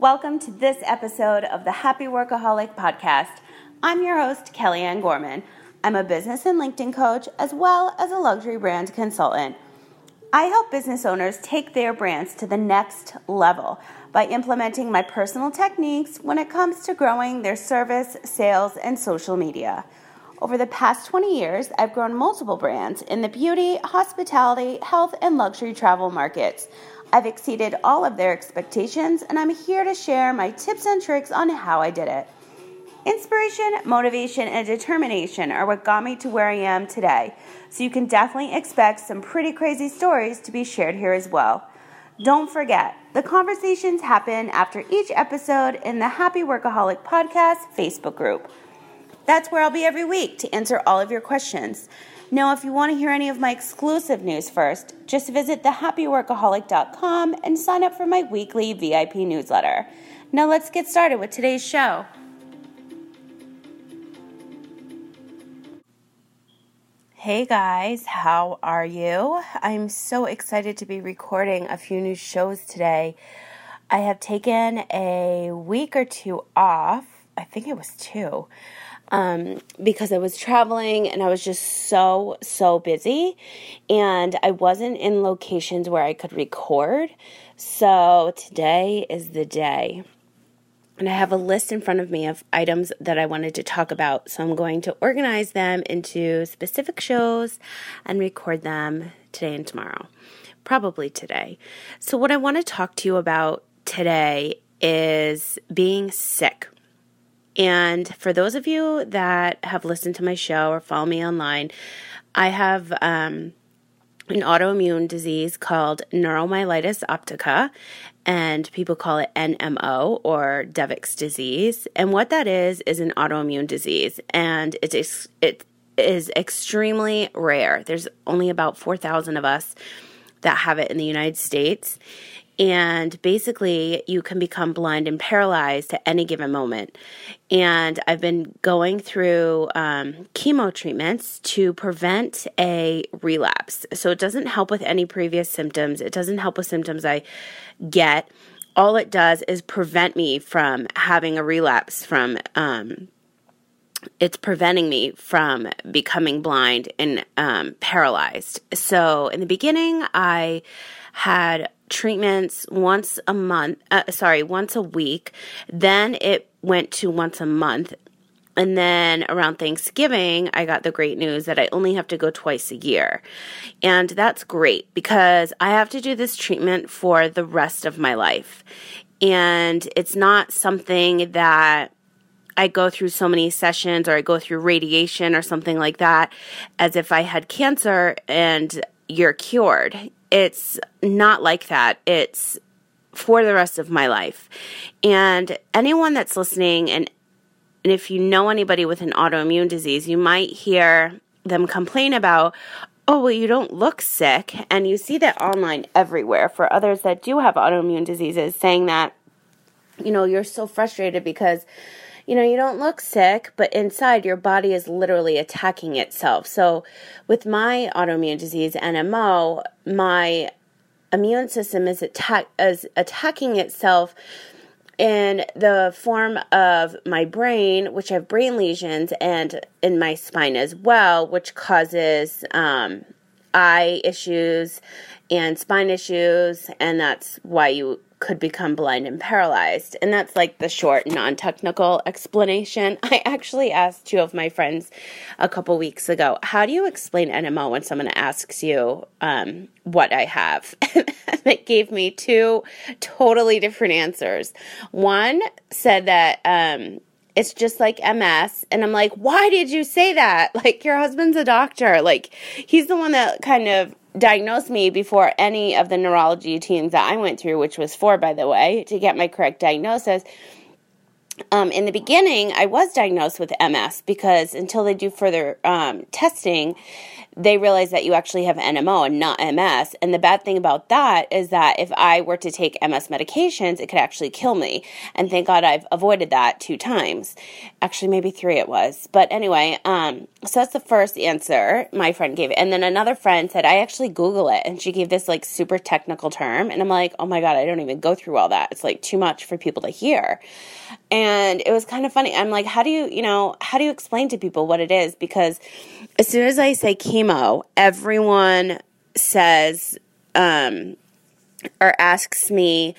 Welcome to this episode of the Happy Workaholic Podcast. I'm your host, Kellyanne Gorman. I'm a business and LinkedIn coach as well as a luxury brand consultant. I help business owners take their brands to the next level by implementing my personal techniques when it comes to growing their service, sales, and social media. Over the past 20 years, I've grown multiple brands in the beauty, hospitality, health, and luxury travel markets. I've exceeded all of their expectations, and I'm here to share my tips and tricks on how I did it. Inspiration, motivation, and determination are what got me to where I am today, so you can definitely expect some pretty crazy stories to be shared here as well. Don't forget, the conversations happen after each episode in the Happy Workaholic Podcast Facebook group. That's where I'll be every week to answer all of your questions. Now, if you want to hear any of my exclusive news first, just visit thehappyworkaholic.com and sign up for my weekly VIP newsletter. Now, let's get started with today's show. Hey guys, how are you? I'm so excited to be recording a few new shows today. I have taken a week or two off. I think it was two. Um, because I was traveling and I was just so, so busy. And I wasn't in locations where I could record. So today is the day and I have a list in front of me of items that I wanted to talk about. So I'm going to organize them into specific shows and record them today and tomorrow. Probably today. So, what I want to talk to you about today is being sick. And for those of you that have listened to my show or follow me online, I have um, an autoimmune disease called neuromyelitis optica, and people call it NMO or Devic's disease. And what that is is an autoimmune disease, and it's it is extremely rare. There's only about four thousand of us that have it in the United States, and basically, you can become blind and paralyzed at any given moment. And I've been going through um, chemo treatments to prevent a relapse. So it doesn't help with any previous symptoms, it doesn't help with symptoms I get. All it does is prevent me from having a relapse from. Um, it's preventing me from becoming blind and um, paralyzed. So, in the beginning, I had treatments once a month, uh, sorry, once a week. Then it went to once a month. And then around Thanksgiving, I got the great news that I only have to go twice a year. And that's great because I have to do this treatment for the rest of my life. And it's not something that I go through so many sessions or I go through radiation or something like that as if I had cancer and you're cured. It's not like that. It's for the rest of my life. And anyone that's listening, and, and if you know anybody with an autoimmune disease, you might hear them complain about, oh, well, you don't look sick. And you see that online everywhere for others that do have autoimmune diseases saying that, you know, you're so frustrated because you know, you don't look sick, but inside your body is literally attacking itself. So, with my autoimmune disease, NMO, my immune system is, attack- is attacking itself in the form of my brain, which have brain lesions, and in my spine as well, which causes um, eye issues and spine issues, and that's why you could become blind and paralyzed. And that's like the short, non technical explanation. I actually asked two of my friends a couple weeks ago, How do you explain NMO when someone asks you um, what I have? and it gave me two totally different answers. One said that, um, it's just like MS. And I'm like, why did you say that? Like, your husband's a doctor. Like, he's the one that kind of diagnosed me before any of the neurology teams that I went through, which was four, by the way, to get my correct diagnosis. Um, in the beginning, I was diagnosed with MS because until they do further um, testing, they realize that you actually have NMO and not MS. And the bad thing about that is that if I were to take MS medications, it could actually kill me. And thank God I've avoided that two times. Actually, maybe three it was. But anyway, um, so that's the first answer my friend gave. And then another friend said, I actually Google it. And she gave this like super technical term. And I'm like, oh my God, I don't even go through all that. It's like too much for people to hear. And it was kind of funny. I'm like, how do you, you know, how do you explain to people what it is? Because as soon as I say chemo, everyone says um, or asks me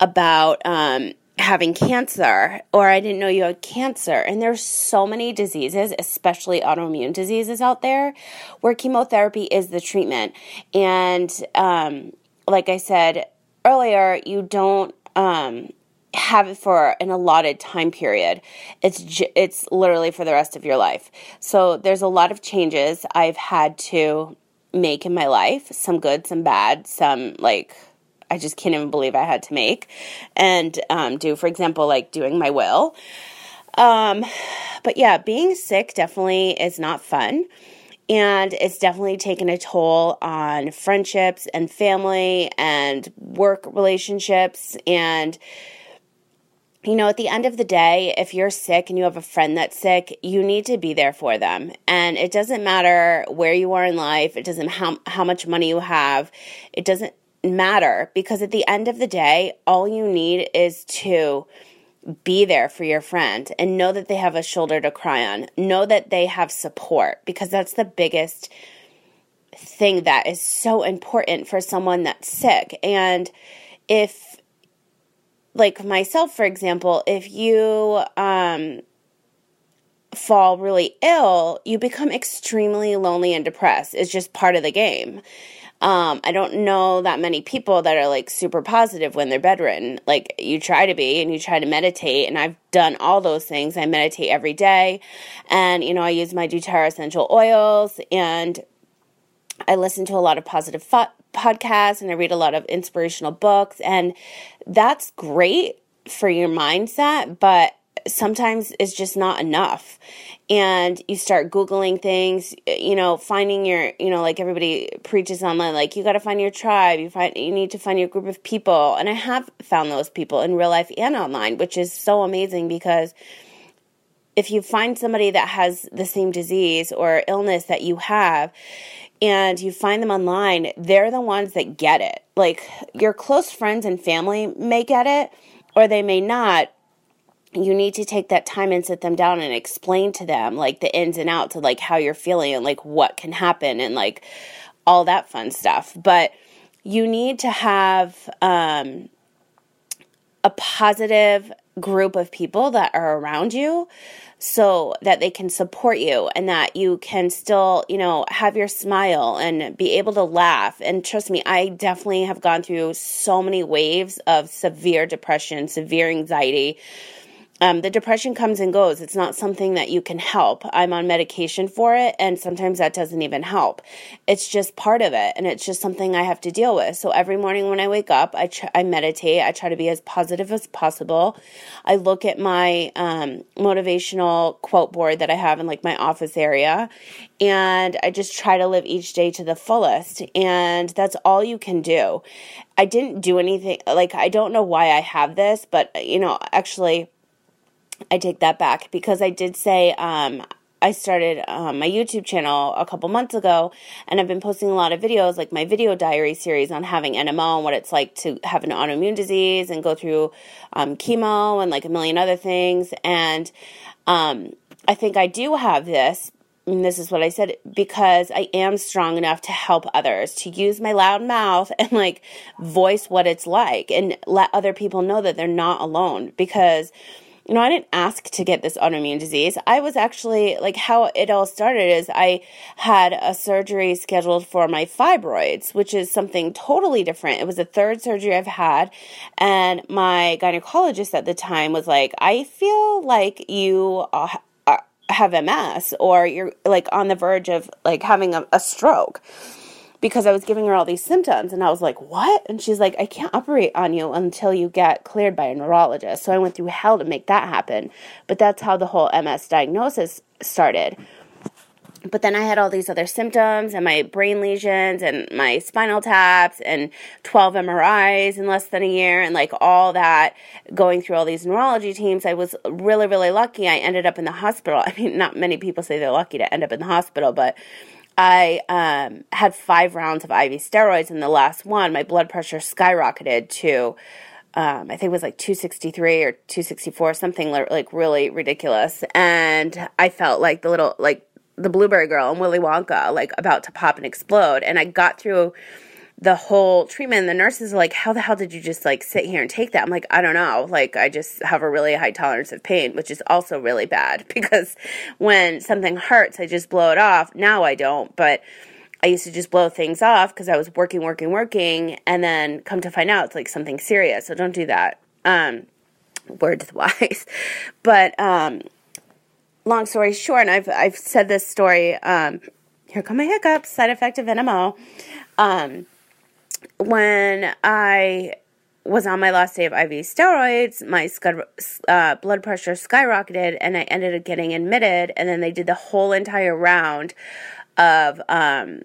about um, having cancer or I didn't know you had cancer. And there's so many diseases, especially autoimmune diseases out there, where chemotherapy is the treatment. And um, like I said earlier, you don't um, have it for an allotted time period. It's j- it's literally for the rest of your life. So there's a lot of changes I've had to make in my life, some good, some bad, some like I just can't even believe I had to make and um, do. For example, like doing my will. Um, but yeah, being sick definitely is not fun. And it's definitely taken a toll on friendships and family and work relationships and you know, at the end of the day, if you're sick and you have a friend that's sick, you need to be there for them. And it doesn't matter where you are in life, it doesn't how how much money you have. It doesn't matter because at the end of the day, all you need is to be there for your friend and know that they have a shoulder to cry on. Know that they have support because that's the biggest thing that is so important for someone that's sick. And if like myself, for example, if you um, fall really ill, you become extremely lonely and depressed. It's just part of the game. Um, I don't know that many people that are like super positive when they're bedridden. Like you try to be and you try to meditate, and I've done all those things. I meditate every day, and you know I use my doTERRA essential oils, and I listen to a lot of positive thought podcasts and I read a lot of inspirational books, and that's great for your mindset, but sometimes it's just not enough. And you start Googling things, you know, finding your, you know, like everybody preaches online, like you got to find your tribe, you find, you need to find your group of people. And I have found those people in real life and online, which is so amazing because if you find somebody that has the same disease or illness that you have, and you find them online, they're the ones that get it. Like your close friends and family may get it, or they may not. You need to take that time and sit them down and explain to them like the ins and outs of like how you're feeling and like what can happen and like all that fun stuff. But you need to have um, a positive group of people that are around you so that they can support you and that you can still, you know, have your smile and be able to laugh. And trust me, I definitely have gone through so many waves of severe depression, severe anxiety um, the depression comes and goes. It's not something that you can help. I'm on medication for it, and sometimes that doesn't even help. It's just part of it, and it's just something I have to deal with. So every morning when I wake up, I tr- I meditate. I try to be as positive as possible. I look at my um, motivational quote board that I have in like my office area, and I just try to live each day to the fullest. And that's all you can do. I didn't do anything like I don't know why I have this, but you know, actually I take that back because I did say um, I started um, my YouTube channel a couple months ago, and I've been posting a lot of videos, like my video diary series on having NMO and what it's like to have an autoimmune disease and go through um, chemo and like a million other things. And um, I think I do have this. And this is what I said because I am strong enough to help others, to use my loud mouth and like voice what it's like and let other people know that they're not alone. Because you know, I didn't ask to get this autoimmune disease. I was actually like how it all started is I had a surgery scheduled for my fibroids, which is something totally different. It was the third surgery I've had, and my gynecologist at the time was like, "I feel like you have MS or you're like on the verge of like having a, a stroke." Because I was giving her all these symptoms. And I was like, what? And she's like, I can't operate on you until you get cleared by a neurologist. So I went through hell to make that happen. But that's how the whole MS diagnosis started. But then I had all these other symptoms and my brain lesions and my spinal taps and 12 MRIs in less than a year and like all that going through all these neurology teams. I was really, really lucky. I ended up in the hospital. I mean, not many people say they're lucky to end up in the hospital, but I um, had five rounds of IV steroids. In the last one, my blood pressure skyrocketed to, um, I think it was like 263 or 264, something like really ridiculous. And I felt like the little, like the blueberry girl and Willy Wonka, like about to pop and explode. And I got through the whole treatment and the nurses are like how the hell did you just like sit here and take that i'm like i don't know like i just have a really high tolerance of pain which is also really bad because when something hurts i just blow it off now i don't but i used to just blow things off because i was working working working and then come to find out it's like something serious so don't do that um words wise but um long story short, and I've I've said this story. Um, here come my hiccups. Side effect of NMO. Um, when I was on my last day of IV steroids, my uh, blood pressure skyrocketed, and I ended up getting admitted. And then they did the whole entire round of um,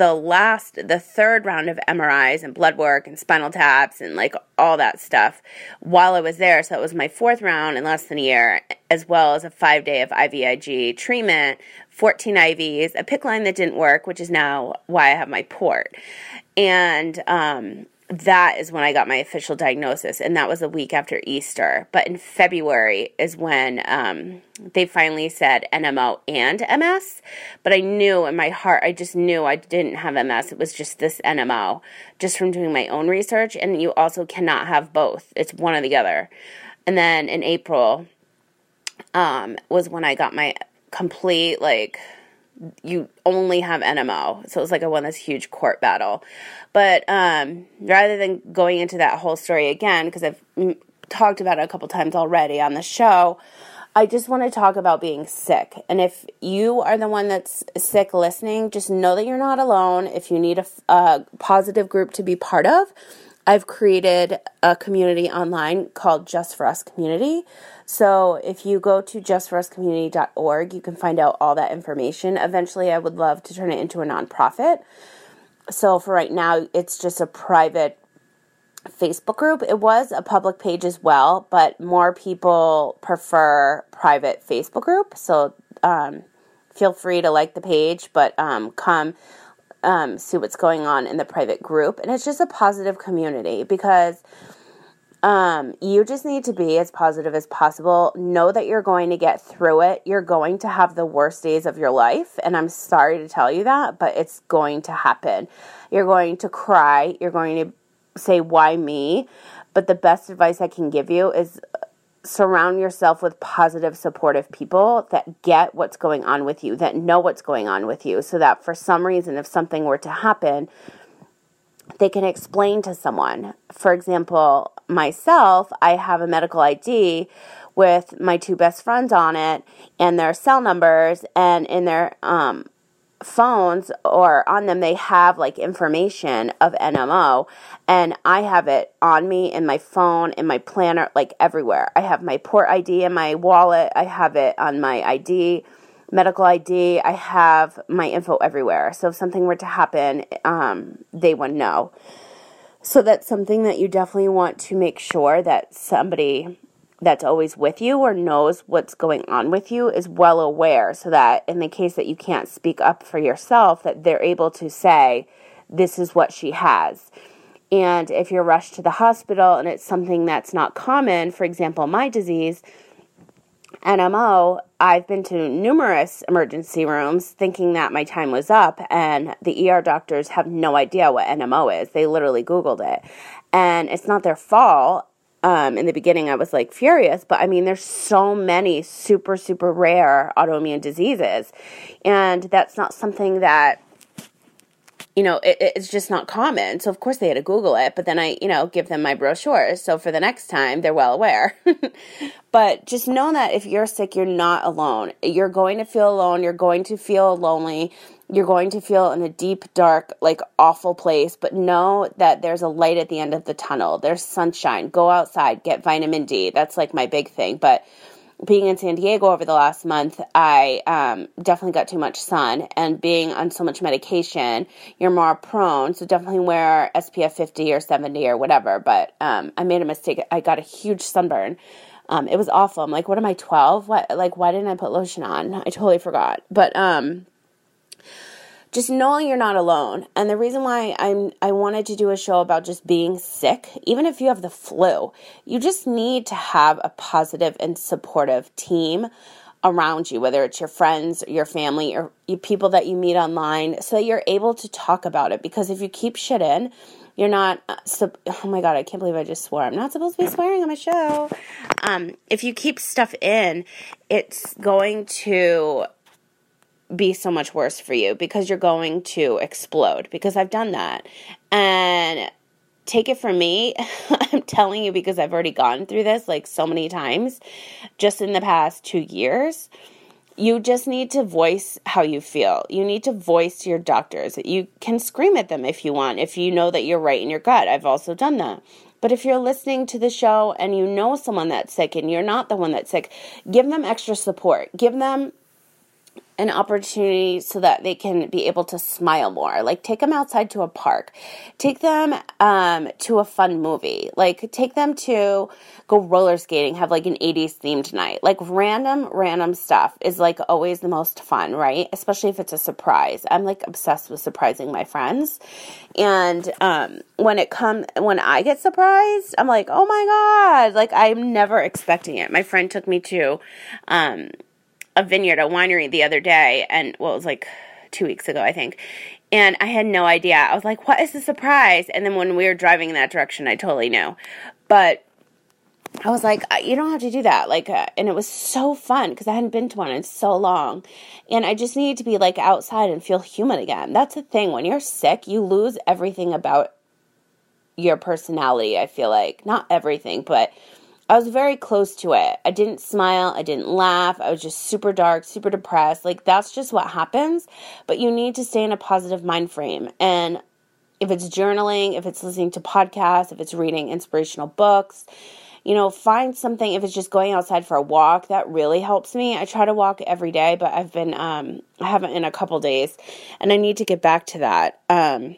the last, the third round of MRIs and blood work and spinal taps and like all that stuff while I was there. So it was my fourth round in less than a year, as well as a five day of IVIG treatment, 14 IVs, a PICC line that didn't work, which is now why I have my port. And um, that is when I got my official diagnosis, and that was a week after Easter. But in February is when um, they finally said NMO and MS. But I knew in my heart, I just knew I didn't have MS. It was just this NMO, just from doing my own research. And you also cannot have both, it's one or the other. And then in April um, was when I got my complete, like, you only have NMO. So it was like I won this huge court battle. But um, rather than going into that whole story again, because I've talked about it a couple times already on the show, I just want to talk about being sick. And if you are the one that's sick listening, just know that you're not alone. If you need a, a positive group to be part of, I've created a community online called Just for Us Community. So if you go to justforuscommunity.org, you can find out all that information. Eventually, I would love to turn it into a nonprofit. So for right now, it's just a private Facebook group. It was a public page as well, but more people prefer private Facebook group. So um, feel free to like the page, but um, come um, see what's going on in the private group. And it's just a positive community because um, you just need to be as positive as possible. Know that you're going to get through it. You're going to have the worst days of your life. And I'm sorry to tell you that, but it's going to happen. You're going to cry. You're going to say, Why me? But the best advice I can give you is surround yourself with positive, supportive people that get what's going on with you, that know what's going on with you, so that for some reason, if something were to happen, they can explain to someone. For example, myself, I have a medical ID with my two best friends on it and their cell numbers and in their um, phones or on them they have like information of NMO and I have it on me in my phone in my planner like everywhere. I have my port ID in my wallet, I have it on my ID medical ID. I have my info everywhere. So if something were to happen, um, they would know. So that's something that you definitely want to make sure that somebody that's always with you or knows what's going on with you is well aware so that in the case that you can't speak up for yourself that they're able to say this is what she has. And if you're rushed to the hospital and it's something that's not common, for example, my disease, NMO, I've been to numerous emergency rooms thinking that my time was up, and the ER doctors have no idea what NMO is. They literally Googled it. And it's not their fault. Um, in the beginning, I was like furious, but I mean, there's so many super, super rare autoimmune diseases. And that's not something that you know, it, it's just not common. So of course they had to Google it, but then I, you know, give them my brochures. So for the next time, they're well aware. but just know that if you're sick, you're not alone. You're going to feel alone. You're going to feel lonely. You're going to feel in a deep, dark, like awful place. But know that there's a light at the end of the tunnel. There's sunshine. Go outside, get vitamin D. That's like my big thing. But being in San Diego over the last month, I um, definitely got too much sun. And being on so much medication, you're more prone. So definitely wear SPF 50 or 70 or whatever. But um, I made a mistake. I got a huge sunburn. Um, it was awful. I'm like, what am I, 12? What, like, why didn't I put lotion on? I totally forgot. But, um, just knowing you're not alone. And the reason why I'm I wanted to do a show about just being sick, even if you have the flu, you just need to have a positive and supportive team around you, whether it's your friends, your family, or people that you meet online, so that you're able to talk about it. Because if you keep shit in, you're not. Uh, oh my god, I can't believe I just swore. I'm not supposed to be swearing on my show. Um, if you keep stuff in, it's going to be so much worse for you because you're going to explode because I've done that. And take it from me, I'm telling you because I've already gone through this like so many times just in the past 2 years. You just need to voice how you feel. You need to voice your doctors. You can scream at them if you want, if you know that you're right in your gut. I've also done that. But if you're listening to the show and you know someone that's sick and you're not the one that's sick, give them extra support. Give them an opportunity so that they can be able to smile more. Like take them outside to a park, take them um, to a fun movie, like take them to go roller skating, have like an 80s themed night. Like random, random stuff is like always the most fun, right? Especially if it's a surprise. I'm like obsessed with surprising my friends. And um, when it comes, when I get surprised, I'm like, oh my God, like I'm never expecting it. My friend took me to, um, a vineyard, a winery the other day, and well, it was like two weeks ago, I think. And I had no idea. I was like, what is the surprise? And then when we were driving in that direction, I totally knew. But I was like, you don't have to do that. Like, uh, and it was so fun because I hadn't been to one in so long. And I just needed to be like outside and feel human again. That's the thing. When you're sick, you lose everything about your personality, I feel like. Not everything, but I was very close to it. I didn't smile, I didn't laugh. I was just super dark, super depressed. Like that's just what happens, but you need to stay in a positive mind frame. And if it's journaling, if it's listening to podcasts, if it's reading inspirational books, you know, find something if it's just going outside for a walk, that really helps me. I try to walk every day, but I've been um I haven't in a couple days and I need to get back to that. Um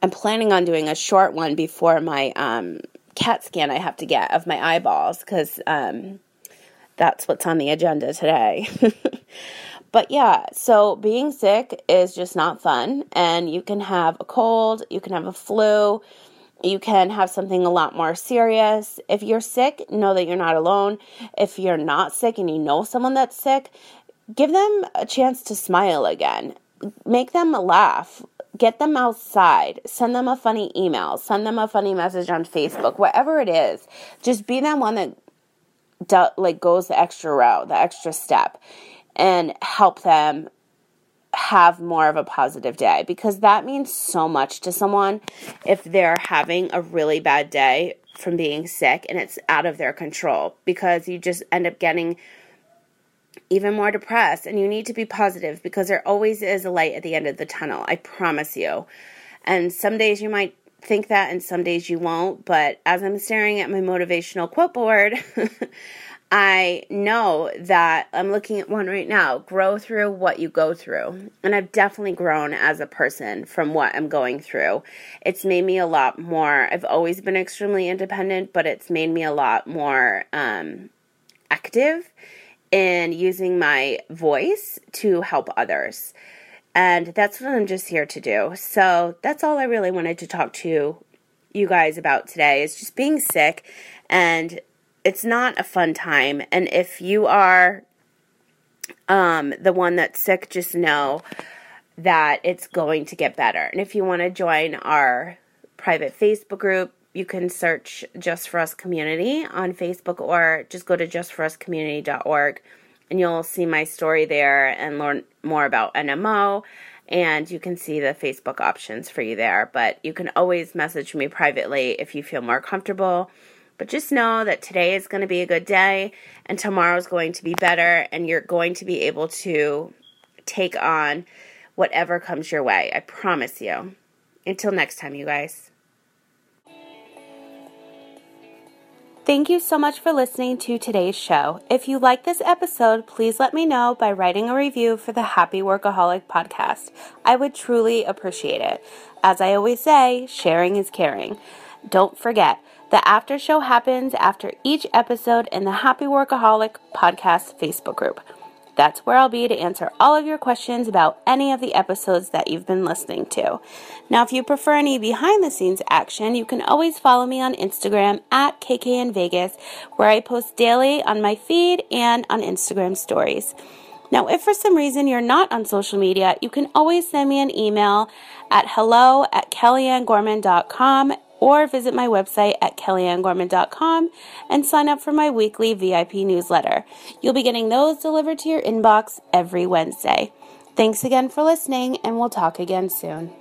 I'm planning on doing a short one before my um CAT scan I have to get of my eyeballs because um, that's what's on the agenda today. but yeah, so being sick is just not fun, and you can have a cold, you can have a flu, you can have something a lot more serious. If you're sick, know that you're not alone. If you're not sick and you know someone that's sick, give them a chance to smile again. Make them laugh get them outside, send them a funny email, send them a funny message on Facebook, whatever it is. Just be that one that do, like goes the extra route, the extra step, and help them have more of a positive day because that means so much to someone if they're having a really bad day from being sick and it's out of their control because you just end up getting even more depressed. And you need to be positive because there always is a light at the end of the tunnel. I promise you. And some days you might think that, and some days you won't. But as I'm staring at my motivational quote board, I know that I'm looking at one right now grow through what you go through. And I've definitely grown as a person from what I'm going through. It's made me a lot more, I've always been extremely independent, but it's made me a lot more um, active in using my voice to help others. And that's what I'm just here to do. So that's all I really wanted to talk to you guys about today is just being sick and it's not a fun time. And if you are um, the one that's sick, just know that it's going to get better. And if you want to join our private Facebook group, you can search Just For Us Community on Facebook or just go to justforuscommunity.org and you'll see my story there and learn more about NMO and you can see the Facebook options for you there. But you can always message me privately if you feel more comfortable. But just know that today is going to be a good day and tomorrow is going to be better, and you're going to be able to take on whatever comes your way. I promise you. Until next time, you guys. Thank you so much for listening to today's show. If you like this episode, please let me know by writing a review for the Happy Workaholic podcast. I would truly appreciate it. As I always say, sharing is caring. Don't forget, the after show happens after each episode in the Happy Workaholic podcast Facebook group. That's where I'll be to answer all of your questions about any of the episodes that you've been listening to. Now, if you prefer any behind the scenes action, you can always follow me on Instagram at KKN where I post daily on my feed and on Instagram stories. Now, if for some reason you're not on social media, you can always send me an email at hello at kellyanngorman.com or visit my website at kellyanngorman.com and sign up for my weekly VIP newsletter. You'll be getting those delivered to your inbox every Wednesday. Thanks again for listening, and we'll talk again soon.